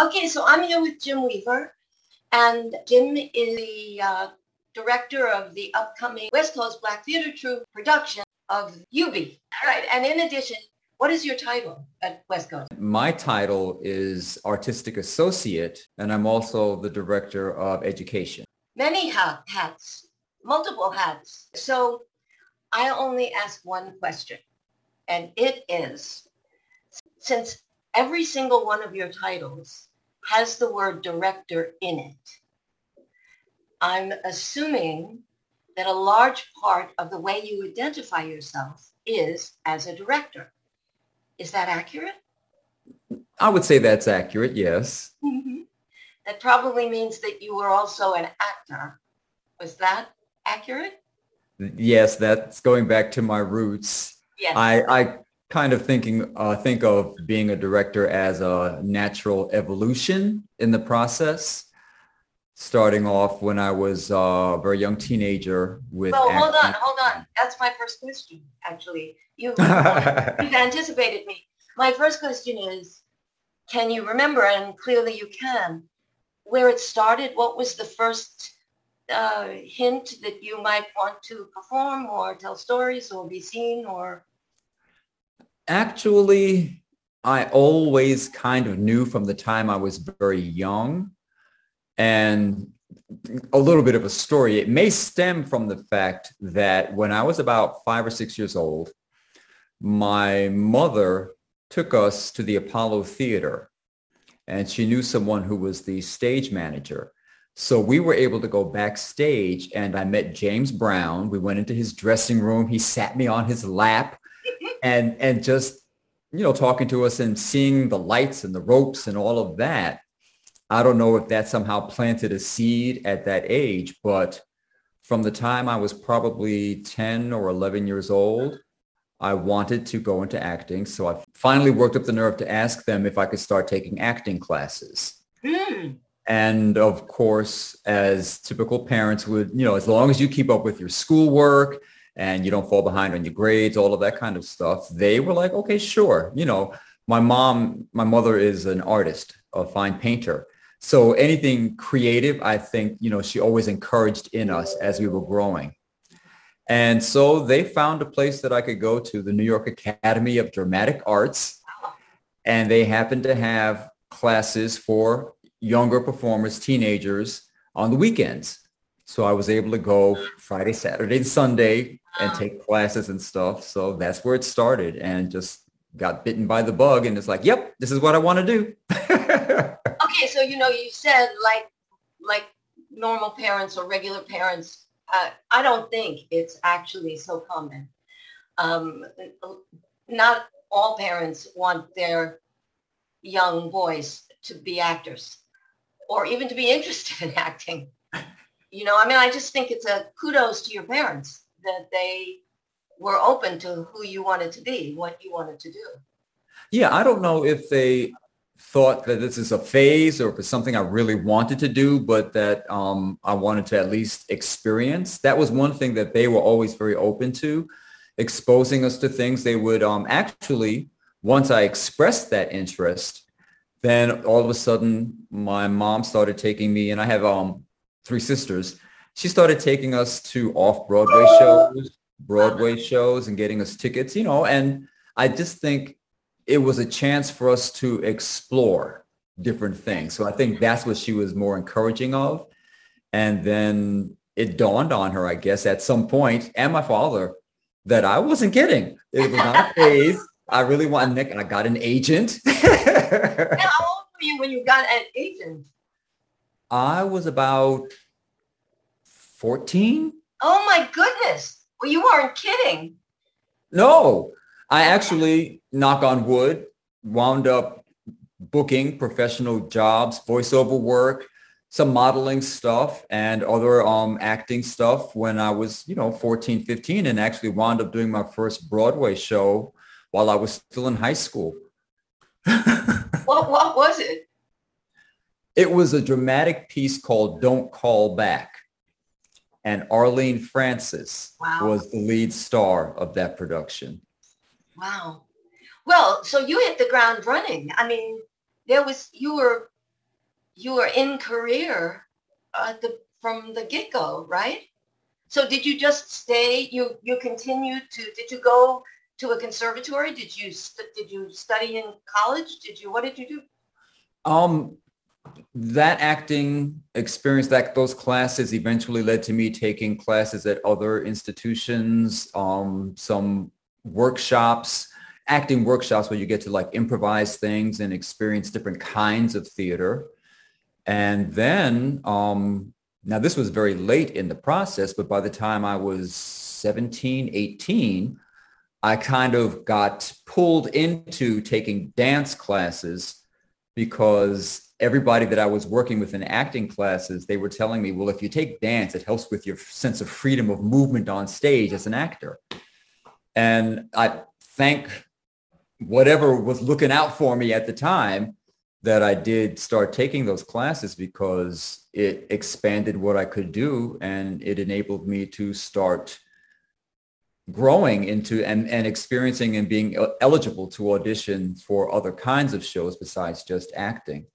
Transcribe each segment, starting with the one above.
Okay, so I'm here with Jim Weaver, and Jim is the uh, director of the upcoming West Coast Black Theater Troupe production of Eubie. All right, and in addition, what is your title at West Coast? My title is Artistic Associate, and I'm also the Director of Education. Many ha- hats, multiple hats. So I only ask one question, and it is, since every single one of your titles has the word director in it. I'm assuming that a large part of the way you identify yourself is as a director. Is that accurate? I would say that's accurate, yes. Mm-hmm. That probably means that you were also an actor. Was that accurate? Yes, that's going back to my roots. Yes. I, I kind of thinking uh, think of being a director as a natural evolution in the process starting off when I was a very young teenager with Well, hold on, hold on. That's my first question, actually. You've, you've anticipated me. My first question is, can you remember, and clearly you can, where it started? What was the first uh, hint that you might want to perform or tell stories or be seen or Actually, I always kind of knew from the time I was very young. And a little bit of a story. It may stem from the fact that when I was about five or six years old, my mother took us to the Apollo Theater and she knew someone who was the stage manager. So we were able to go backstage and I met James Brown. We went into his dressing room. He sat me on his lap and and just you know talking to us and seeing the lights and the ropes and all of that i don't know if that somehow planted a seed at that age but from the time i was probably 10 or 11 years old i wanted to go into acting so i finally worked up the nerve to ask them if i could start taking acting classes Hmm. and of course as typical parents would you know as long as you keep up with your schoolwork and you don't fall behind on your grades, all of that kind of stuff. They were like, okay, sure. You know, my mom, my mother is an artist, a fine painter. So anything creative, I think, you know, she always encouraged in us as we were growing. And so they found a place that I could go to, the New York Academy of Dramatic Arts. And they happened to have classes for younger performers, teenagers on the weekends. So I was able to go Friday, Saturday, and Sunday and take classes and stuff. So that's where it started and just got bitten by the bug and it's like, yep, this is what I want to do. Okay, so you know, you said like like normal parents or regular parents. Uh, I don't think it's actually so common. Um, not all parents want their young boys to be actors or even to be interested in acting. You know, I mean, I just think it's a kudos to your parents that they were open to who you wanted to be, what you wanted to do. yeah, I don't know if they thought that this is a phase or if it's something I really wanted to do, but that um, I wanted to at least experience. That was one thing that they were always very open to, exposing us to things. They would um, actually, once I expressed that interest, then all of a sudden my mom started taking me and I have um, three sisters. She started taking us to off-Broadway shows, Broadway shows and getting us tickets, you know, and I just think it was a chance for us to explore different things. So I think that's what she was more encouraging of. And then it dawned on her, I guess, at some point, and my father, that I wasn't kidding. It was not a phase. I really wanted Nick, and I got an agent. How old were you when you got an agent? I was about 14. Oh my goodness. Well, you aren't kidding. No, I actually, knock on wood, wound up booking professional jobs, voiceover work, some modeling stuff and other um, acting stuff when I was, you know, 14, 15 and actually wound up doing my first Broadway show while I was still in high school. What, what was it? It was a dramatic piece called Don't Call Back. And Arlene Francis Wow. was the lead star of that production. Wow. Well, so you hit the ground running. I mean, there was, you were you were in career uh, the, from the get-go, right? So did you just stay? You you continued to? Did you go to a conservatory? Did you did you study in college? Did you? What did you do? Um, that acting experience, that those classes eventually led to me taking classes at other institutions, um, some workshops, acting workshops where you get to like improvise things and experience different kinds of theater. And then, um, now this was very late in the process, but by the time I was 17, 18, I kind of got pulled into taking dance classes because everybody that I was working with in acting classes, they were telling me, well, if you take dance, it helps with your sense of freedom of movement on stage as an actor. And I thank whatever was looking out for me at the time that I did start taking those classes because it expanded what I could do and it enabled me to start growing into and, and experiencing and being eligible to audition for other kinds of shows besides just acting.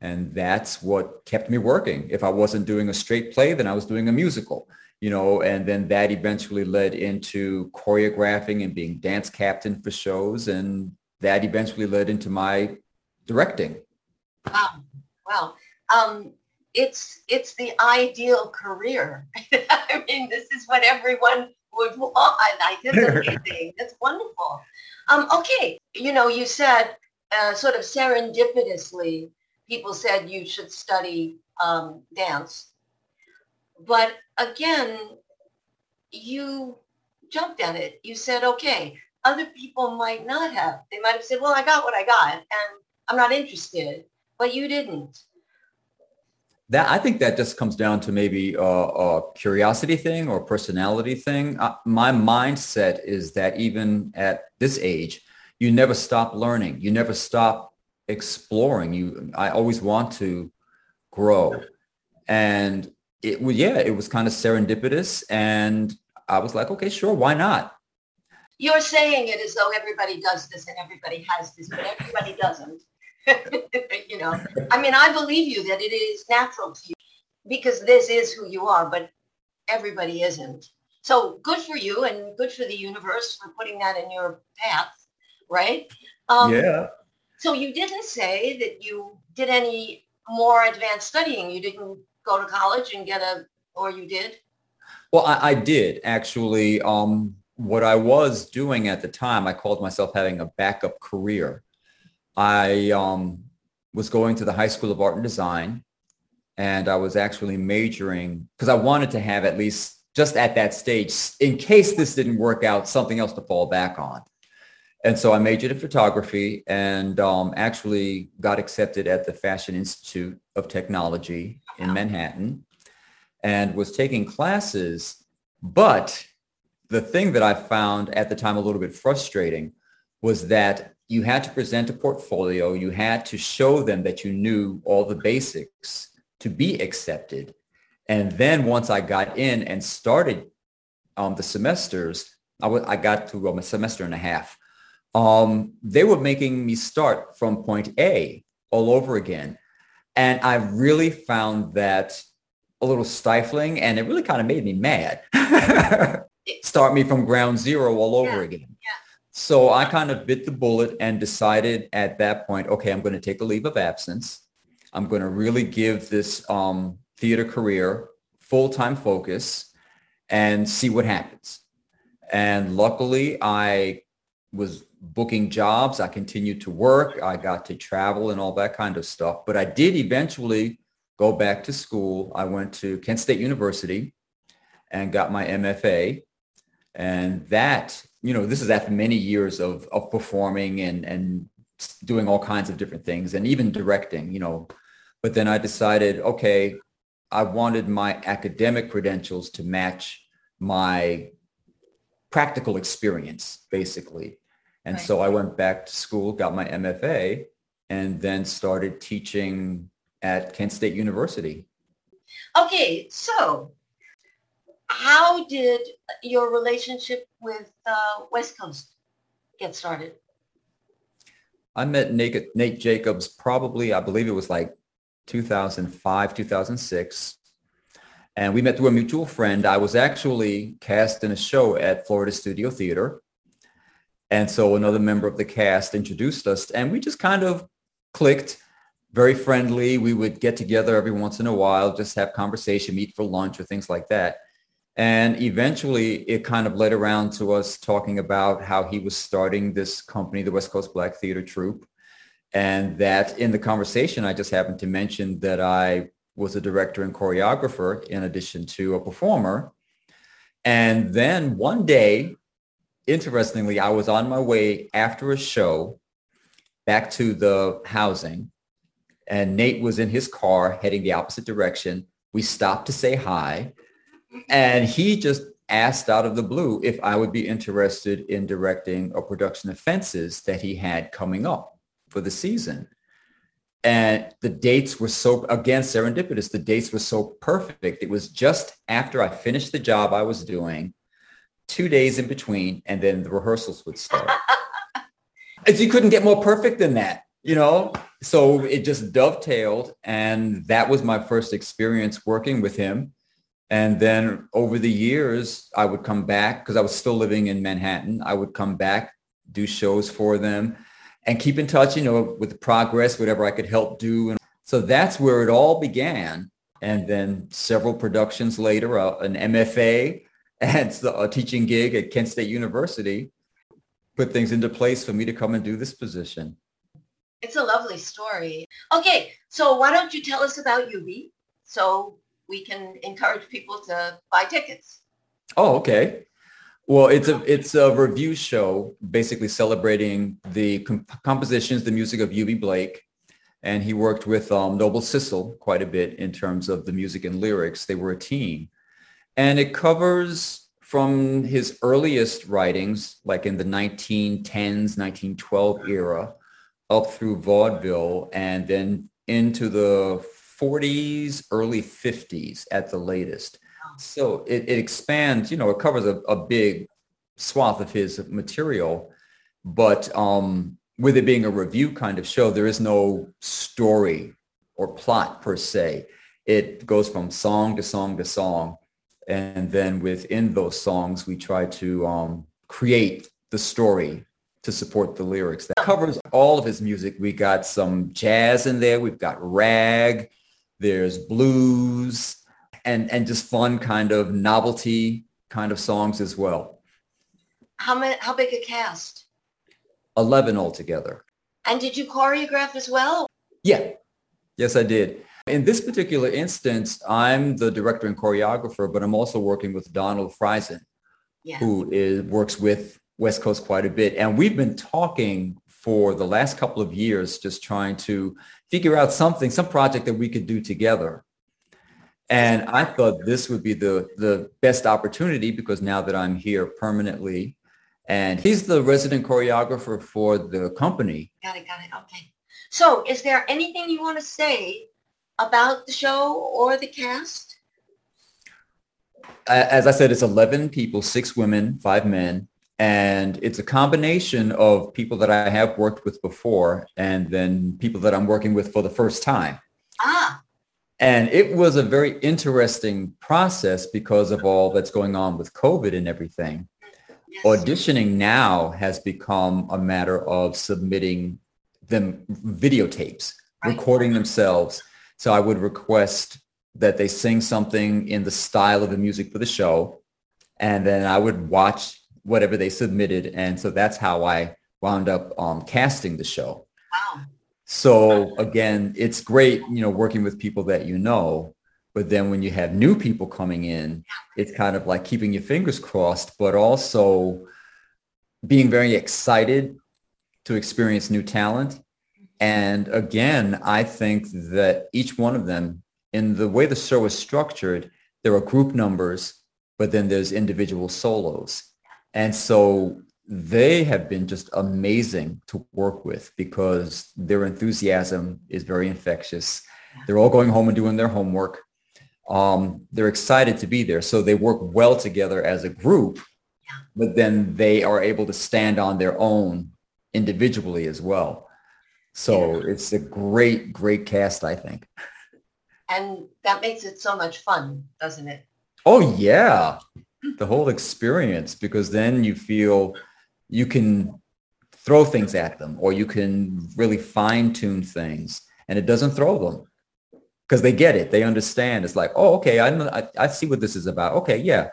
And that's what kept me working. If I wasn't doing a straight play, then I was doing a musical, you know, and then that eventually led into choreographing and being dance captain for shows. And that eventually led into my directing. Wow. Wow. Um, it's, it's the ideal career. I mean, this is what everyone would want. I it's amazing. That's wonderful. Um, okay. You know, you said uh, sort of serendipitously people said you should study um, dance. But again, you jumped at it. You said, okay, other people might not have. They might have said, well, I got what I got and I'm not interested, but you didn't. That I think that just comes down to maybe a, a curiosity thing or personality thing. Uh, my mindset is that even at this age, you never stop learning. You never stop exploring. You, I always want to grow, and it was yeah, it was kind of serendipitous, and I was like, okay, sure, why not? You're saying it as though everybody does this and everybody has this, but everybody doesn't. you know, I mean, I believe you that it is natural to you because this is who you are, but everybody isn't. So good for you and good for the universe for putting that in your path, right? Um, yeah. So you didn't say that you did any more advanced studying. You didn't go to college and get a, or you did? Well, I, I did actually. Um, what I was doing at the time, I called myself having a backup career. I um, was going to the High School of Art and Design, and I was actually majoring because I wanted to have at least just at that stage, in case this didn't work out, something else to fall back on. And so I majored in photography and um, actually got accepted at the Fashion Institute of Technology in Manhattan and was taking classes. But the thing that I found at the time a little bit frustrating was that you had to present a portfolio. You had to show them that you knew all the basics to be accepted. And then once I got in and started um, the semesters, I, w- I got to um, a semester and a half um, they were making me start from point A all over again. And I really found that a little stifling and it really kind of made me mad. start me from ground zero all over yeah. again. Yeah. So I kind of bit the bullet and decided at that point, okay, I'm going to take a leave of absence. I'm going to really give this um, theater career full-time focus and see what happens. And luckily, I was booking jobs. I continued to work. I got to travel and all that kind of stuff. But I did eventually go back to school. I went to Kent State University and got my MFA. And that, you know, this is after many years of, of performing and, and doing all kinds of different things and even directing, you know. But then I decided, okay, I wanted my academic credentials to match my practical experience, basically. And right. so I went back to school, got my MFA, and then started teaching at Kent State University. Okay, so how did your relationship with uh, West Coast get started? I met Nate, Nate Jacobs probably, I believe it was like 2005, 2006. And we met through a mutual friend. I was actually cast in a show at Florida Studio Theater. And so another member of the cast introduced us and we just kind of clicked very friendly. We would get together every once in a while, just have conversation, meet for lunch or things like that. And eventually it kind of led around to us talking about how he was starting this company, the West Coast Black Theater Troupe. And that in the conversation, I just happened to mention that I was a director and choreographer in addition to a performer. And then one day, interestingly, I was on my way after a show back to the housing and Nate was in his car heading the opposite direction. We stopped to say hi and he just asked out of the blue if I would be interested in directing a production of Fences that he had coming up for the season. And the dates were so, again, serendipitous. The dates were so perfect. It was just after I finished the job I was doing, two days in between, and then the rehearsals would start. you couldn't get more perfect than that, you know? So it just dovetailed. And that was my first experience working with him. And then over the years, I would come back because I was still living in Manhattan. I would come back, do shows for them and keep in touch, you know, with the progress, whatever I could help do. And so that's where it all began. And then several productions later, uh, an MFA and a teaching gig at Kent State University put things into place for me to come and do this position. It's a lovely story. Okay, so why don't you tell us about Eubie? So we can encourage people to buy tickets. Oh, okay. Well, it's a it's a revue show basically celebrating the compositions, the music of Eubie Blake, and he worked with um, Noble Sissle quite a bit in terms of the music and lyrics. They were a team, and it covers from his earliest writings, like in the 1910s, 1912 era, up through vaudeville, and then into the 40s, early 50s at the latest. So it, it expands, you know, it covers a, a big swath of his material, but um, with it being a review kind of show, there is no story or plot per se. It goes from song to song to song. And then within those songs, we try to um, create the story to support the lyrics. That covers all of his music. We got some jazz in there. We've got rag there's blues and and just fun kind of novelty kind of songs as well. How many how big a cast? 11 altogether. And did you choreograph as well? Yeah. Yes, I did. In this particular instance, I'm the director and choreographer, but I'm also working with Donald Frison, yeah. who is, works with West Coast quite a bit. And we've been talking for the last couple of years, just trying to figure out something, some project that we could do together. And I thought this would be the, the best opportunity because now that I'm here permanently, and he's the resident choreographer for the company. Got it, got it. Okay. So is there anything you want to say about the show or the cast? As I said, it's 11 people, six women, five men. And it's a combination of people that I have worked with before and then people that I'm working with for the first time. Ah. And it was a very interesting process because of all that's going on with COVID and everything. Yes. Auditioning now has become a matter of submitting them videotapes, right. recording themselves. So I would request that they sing something in the style of the music for the show. And then I would watch whatever they submitted. And so that's how I wound up um, casting the show. Wow. So again, it's great, you know, working with people that you know, but then when you have new people coming in, it's kind of like keeping your fingers crossed, but also being very excited to experience new talent. And again, I think that each one of them, in the way the show is structured, there are group numbers, but then there's individual solos. And so they have been just amazing to work with because their enthusiasm is very infectious. They're all going home and doing their homework. Um, they're excited to be there. So they work well together as a group, but then they are able to stand on their own individually as well. So it's a great, great cast, I think. And that makes it so much fun, doesn't it? Oh yeah, the whole experience because then you feel you can throw things at them or you can really fine tune things and it doesn't throw them because they get it. They understand. It's like, oh, okay, I, I, I see what this is about. Okay, yeah.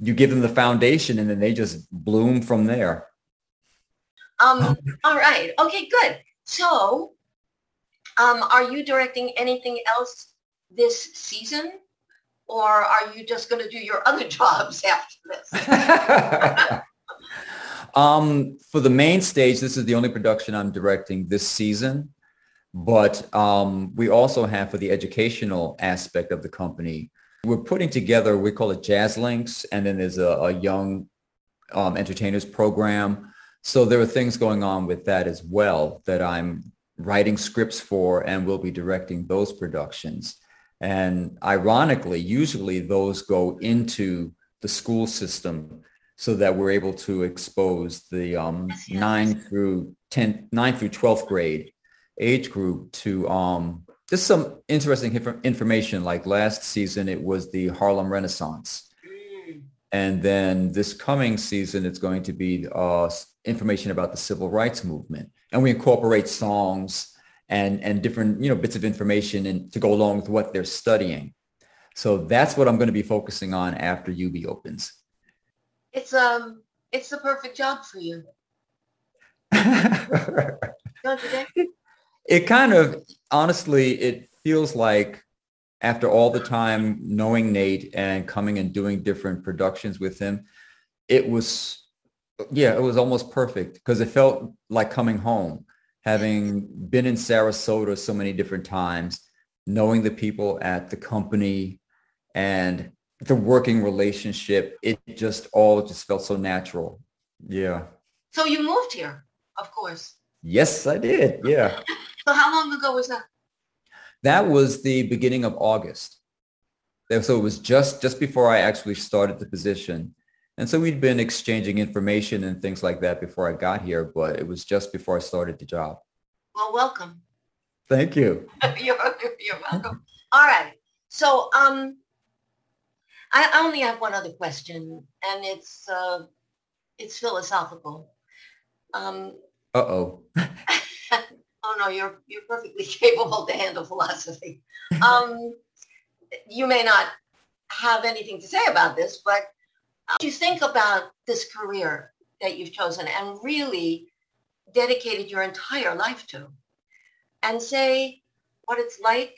You give them the foundation and then they just bloom from there. Um, all right. Okay, good. So um, are you directing anything else this season? Or are you just going to do your other jobs after this? um, for the main stage, this is the only production I'm directing this season. But um, we also have for the educational aspect of the company, we're putting together, we call it Jazz Links, and then there's a, a young um, entertainers program. So there are things going on with that as well that I'm writing scripts for and will be directing those productions. And ironically, usually those go into the school system so that we're able to expose the um, yes, yes. 9 through 10, 9 through 12th grade age group to um, just some interesting inf- information. Like last season, it was the Harlem Renaissance. Mm. And then this coming season, it's going to be uh, information about the civil rights movement. And we incorporate songs and, and different, you know, bits of information and to go along with what they're studying. So that's what I'm going to be focusing on after Eubie opens. It's um it's the perfect job for you. Don't you think? It kind of honestly it feels like after all the time knowing Nate and coming and doing different productions with him, it was yeah, it was almost perfect because it felt like coming home, having been in Sarasota so many different times, knowing the people at the company and the working relationship, it just all just felt so natural. Yeah. So you moved here, of course. Yes, I did. Yeah. so how long ago was that? That was the beginning of August. So it was just just before I actually started the position. And so we'd been exchanging information and things like that before I got here, but it was just before I started the job. Well, welcome. Thank you. you're, you're welcome. All right. So um, I only have one other question, and it's uh, it's philosophical. Um, Uh-oh. oh, no, you're, you're perfectly capable to handle philosophy. Um, you may not have anything to say about this, but you think about this career that you've chosen and really dedicated your entire life to and say what it's like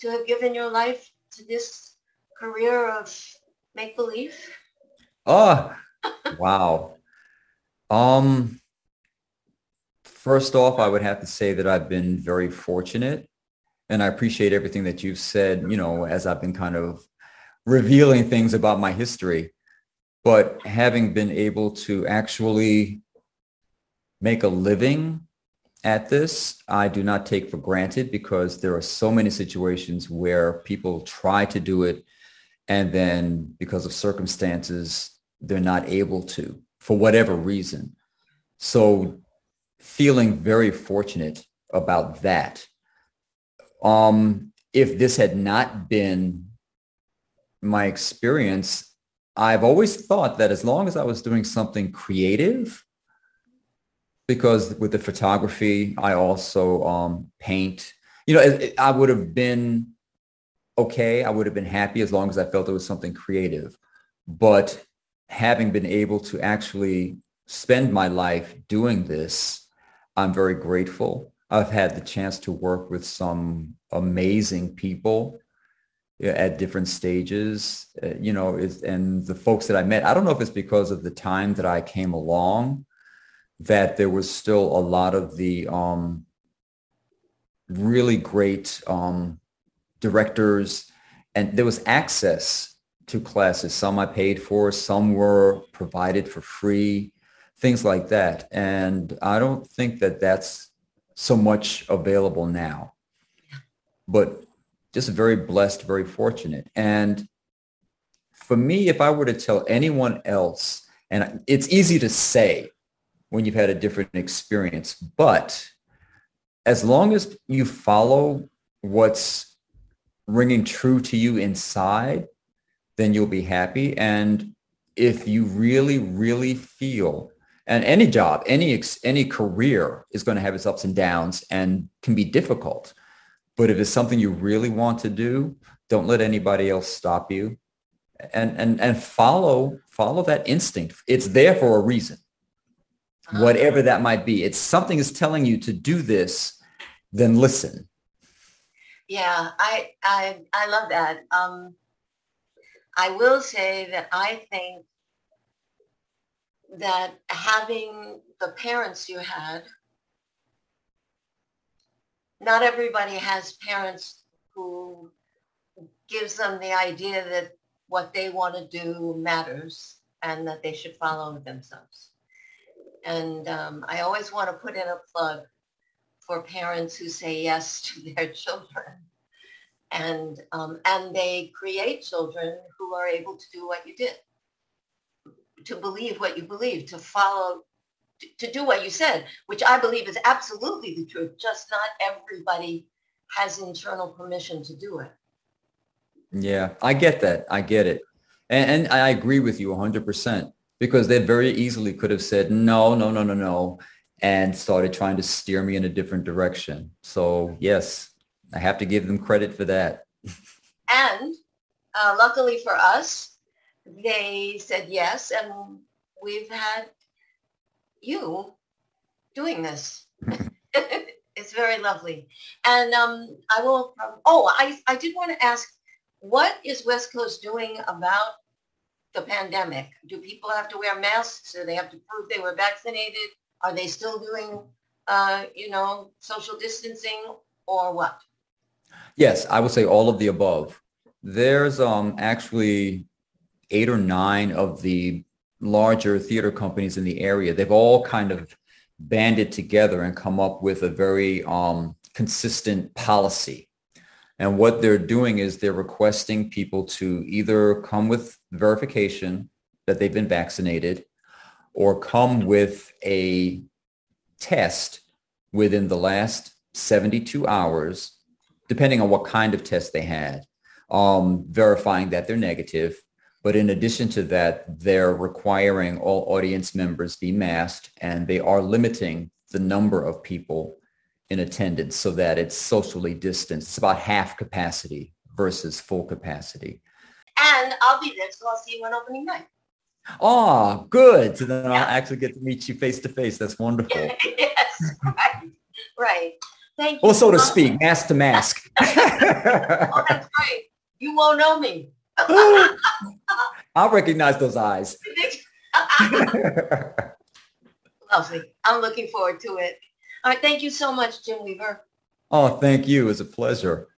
to have given your life to this career of make-believe? Oh, wow. um, first off, I would have to say that I've been very fortunate and I appreciate everything that you've said, you know, as I've been kind of revealing things about my history but having been able to actually make a living at this, I do not take for granted because there are so many situations where people try to do it and then because of circumstances, they're not able to for whatever reason. So feeling very fortunate about that. Um, if this had not been my experience, I've always thought that as long as I was doing something creative, because with the photography, I also um, paint, you know, it, it, I would have been okay. I would have been happy as long as I felt it was something creative. But having been able to actually spend my life doing this, I'm very grateful. I've had the chance to work with some amazing people at different stages, uh, you know, is, and the folks that I met, I don't know if it's because of the time that I came along that there was still a lot of the um, really great um, directors and there was access to classes. Some I paid for, some were provided for free, things like that. And I don't think that that's so much available now. But just very blessed, very fortunate. And for me, if I were to tell anyone else, and it's easy to say when you've had a different experience, but as long as you follow what's ringing true to you inside, then you'll be happy. And if you really, really feel, and any job, any any career is going to have its ups and downs and can be difficult. But if it's something you really want to do, don't let anybody else stop you. And and and follow follow that instinct. It's there for a reason. Uh-huh. Whatever that might be. It's something is telling you to do this, then listen. Yeah, I I I love that. Um I will say that I think that having the parents you had, not everybody has parents who gives them the idea that what they want to do matters and that they should follow themselves. And um, I always want to put in a plug for parents who say yes to their children and um, and they create children who are able to do what you did, to believe what you believe, to follow, to, do what you said, which I believe is absolutely the truth. Just not everybody has internal permission to do it. Yeah, I get that. I get it. And, and I agree with you 100% because they very easily could have said, no, no, no, no, no, and started trying to steer me in a different direction. So yes, I have to give them credit for that. And uh, luckily for us, they said yes, and we've had you doing this. it's very lovely. And um, I will, oh, I, I did want to ask, what is West Coast doing about the pandemic? Do people have to wear masks? Do they have to prove they were vaccinated? Are they still doing, uh, you know, social distancing or what? Yes, I would say all of the above. There's um, actually eight or nine of the larger theater companies in the area. They've all kind of banded together and come up with a very um, consistent policy. And what they're doing is they're requesting people to either come with verification that they've been vaccinated or come with a test within the last 72 hours depending on what kind of test they had, um, verifying that they're negative. But in addition to that, they're requiring all audience members be masked and they are limiting the number of people in attendance so that it's socially distanced. It's about half capacity versus full capacity. And I'll be there, so I'll see you on opening night. Oh, good. So then yeah. I'll actually get to meet you face to face. That's wonderful. yes, right. Right. Thank you. Well, so to speak, mask to mask. oh, that's great. You won't know me. I'll recognize those eyes. Lovely. I'm looking forward to it. All right. Thank you so much, Jim Weaver. Oh, thank you. It was a pleasure.